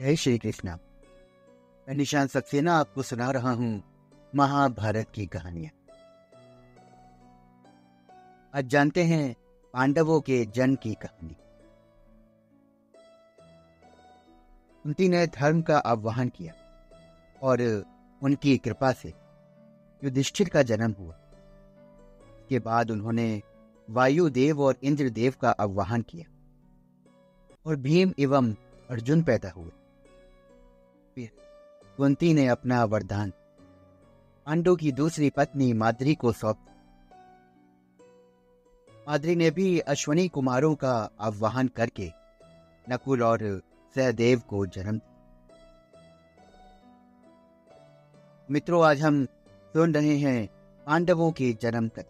जय श्री कृष्णा मैं निशान सक्सेना आपको सुना रहा हूँ, महाभारत की कहानियाँ। आज जानते हैं पांडवों के जन्म की कहानी। कुंती ने धर्म का आह्वान किया और उनकी कृपा से युधिष्ठिर का जन्म हुआ। के बाद उन्होंने वायुदेव और इंद्रदेव का आह्वान किया और भीम एवं अर्जुन पैदा हुए। फिर कुंती ने अपना वरदान। पांडु की दूसरी पत्नी माद्री को सौंप। माद्री ने भी अश्वनी कुमारों का आह्वान करके नकुल और सहदेव को जन्म मित्रों, आज हम सुन रहे हैं पांडवों के जन्म तक।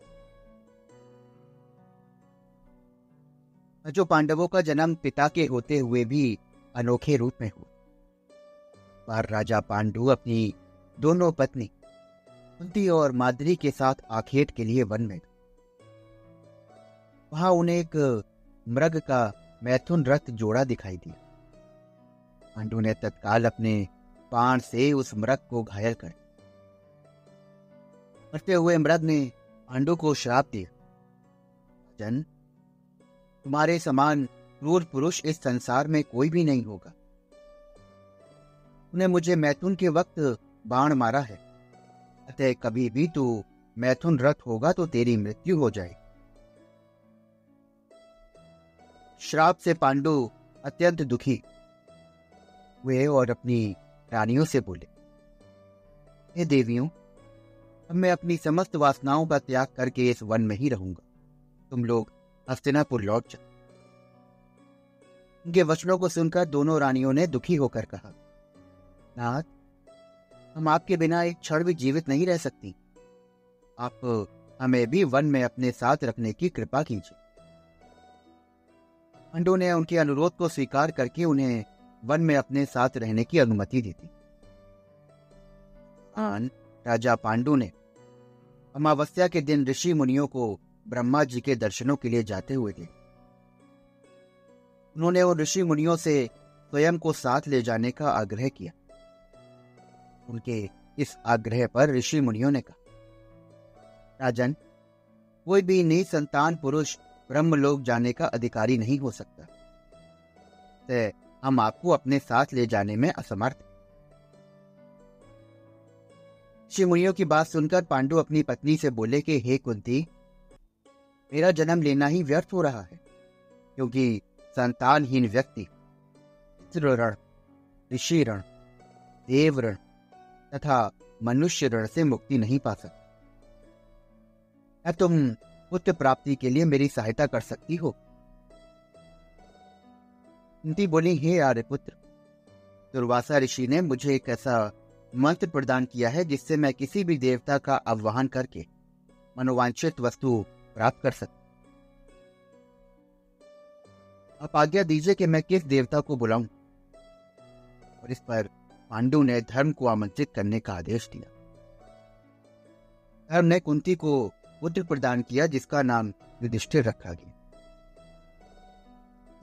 जो पांडवों का जन्म पिता के होते हुए भी अनोखे रूप में हुआ। बार राजा पांडु अपनी दोनों पत्नी कुंती और माद्री के साथ आखेट के लिए वन में वहाँ उन्हें एक मृग का मैथुन रथ जोड़ा दिखाई दिया। पांडु ने तत्काल अपने पान से उस मृग को घायल कर मरते हुए मृग ने पांडु को श्राप दिया। जन तुम्हारे समान क्रूर पुरुष इस संसार में कोई भी नहीं होगा। उन्हें मुझे मैथुन के वक्त बाण मारा है। अतः कभी भी तू मैथुन रथ होगा तो तेरी मृत्यु हो जाए श्राप से पांडु अत्यंत दुखी हुए और अपनी रानियों से बोले, हे देवियों, अब मैं अपनी समस्त वासनाओं का त्याग करके इस वन में ही रहूँगा। तुम लोग हस्तिनापुर लौट जाओ उनके वचनों को सुनकर दोनों रानियों ने दुखी होकर कहा नाथ हम आपके बिना एक क्षण भी जीवित नहीं रह सकती। आप, हमें भी वन में अपने साथ रखने की कृपा कीजिए। पांडु ने उनके अनुरोध को स्वीकार करके उन्हें वन में अपने साथ रहने की अनुमति दी थी। आन, राजा पांडु ने अमावस्या के दिन ऋषि मुनियों को ब्रह्मा जी के दर्शनों के लिए जाते हुए थे उन्होंने उन ऋषि मुनियों से स्वयं को साथ ले जाने का आग्रह किया। उनके इस आग्रह पर ऋषि मुनियों ने कहा, राजन, कोई भी निसंतान पुरुष ब्रह्म लोक जाने का अधिकारी नहीं हो सकता। तो हम आपको अपने साथ ले जाने में असमर्थ मुनियों की बात सुनकर पांडु अपनी पत्नी से बोले कि, हे कुंती, मेरा जन्म लेना ही व्यर्थ हो रहा है, क्योंकि संतानहीन व्यक्ति ऋषि ऋण देव ऋण तथा मनुष्य ऋण से मुक्ति नहीं पा सकती। तुम पुत्र प्राप्ति के लिए मेरी सहायता कर सकती हो? कुंती बोली, हे आर्यपुत्र दुर्वासा ऋषि ने मुझे एक ऐसा मंत्र प्रदान किया है जिससे मैं किसी भी देवता का आह्वान करके मनोवांछित वस्तु प्राप्त कर सकता आप आज्ञा दीजिए कि मैं किस देवता को बुलाऊं और इस पर पांडु ने धर्म को आमंत्रित करने का आदेश दिया। धर्म ने कुंती को पुत्र प्रदान किया, जिसका नाम युधिष्ठिर रखा गया।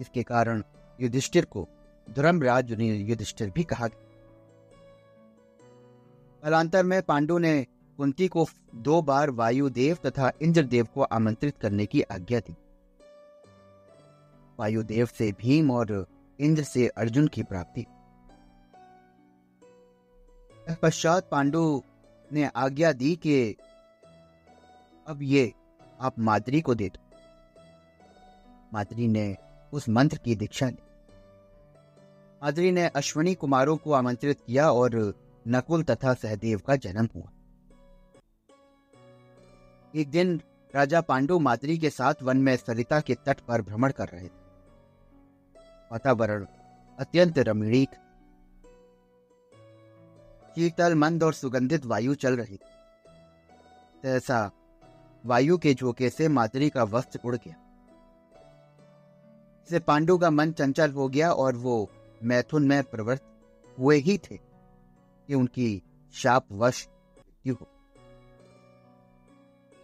इसके कारण युधिष्ठिर को धर्मराज युधिष्ठिर भी कहा गया। कालांतर में पांडु ने कुंती को दो बार वायुदेव तथा इंद्रदेव को आमंत्रित करने की आज्ञा दी। वायुदेव से भीम और इंद्र से अर्जुन की प्राप्ति। पश्चात पांडु ने आज्ञा दी कि अब ये आप माद्री को दे दो। माद्री ने उस मंत्र की दीक्षा ली। माद्री ने अश्वनी कुमारों को आमंत्रित किया और नकुल तथा सहदेव का जन्म हुआ। एक दिन राजा पांडु माद्री के साथ वन में सरिता के तट पर भ्रमण कर रहे थे। वातावरण अत्यंत रमणीक शीतल मंद और सुगंधित वायु चल रही थी। ऐसा वायु के झोंके से मातरी का वस्त्र उड़ गया। से पांडु का मन चंचल हो गया और वो मैथुन में प्रवृत्त हुए ही थे कि उनकी शाप वश मृत्यु हो।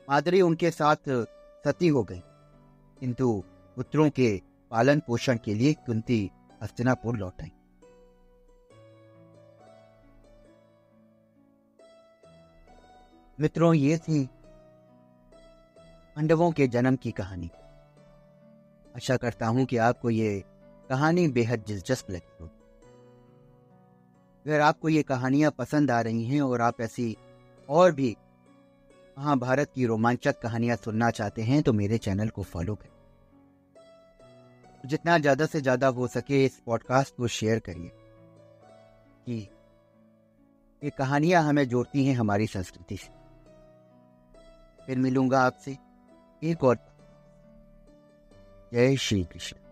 मादरी उनके साथ सती हो गई। किंतु पुत्रों के पालन पोषण के लिए कुंती हस्तिनापुर लौट आई। मित्रों, ये थी पांडवों के जन्म की कहानी। आशा करता हूँ कि आपको ये कहानी बेहद दिलचस्प लगी होगी। अगर आपको ये कहानियाँ पसंद आ रही हैं और आप ऐसी और भी महाभारत की रोमांचक कहानियाँ सुनना चाहते हैं तो मेरे चैनल को फॉलो करें। जितना ज़्यादा से ज़्यादा हो सके इस पॉडकास्ट को शेयर करिए कि ये कहानियाँ हमें जोड़ती हैं हमारी संस्कृति से। फिर मिलूँगा आपसे। एक और। जय श्री कृष्ण।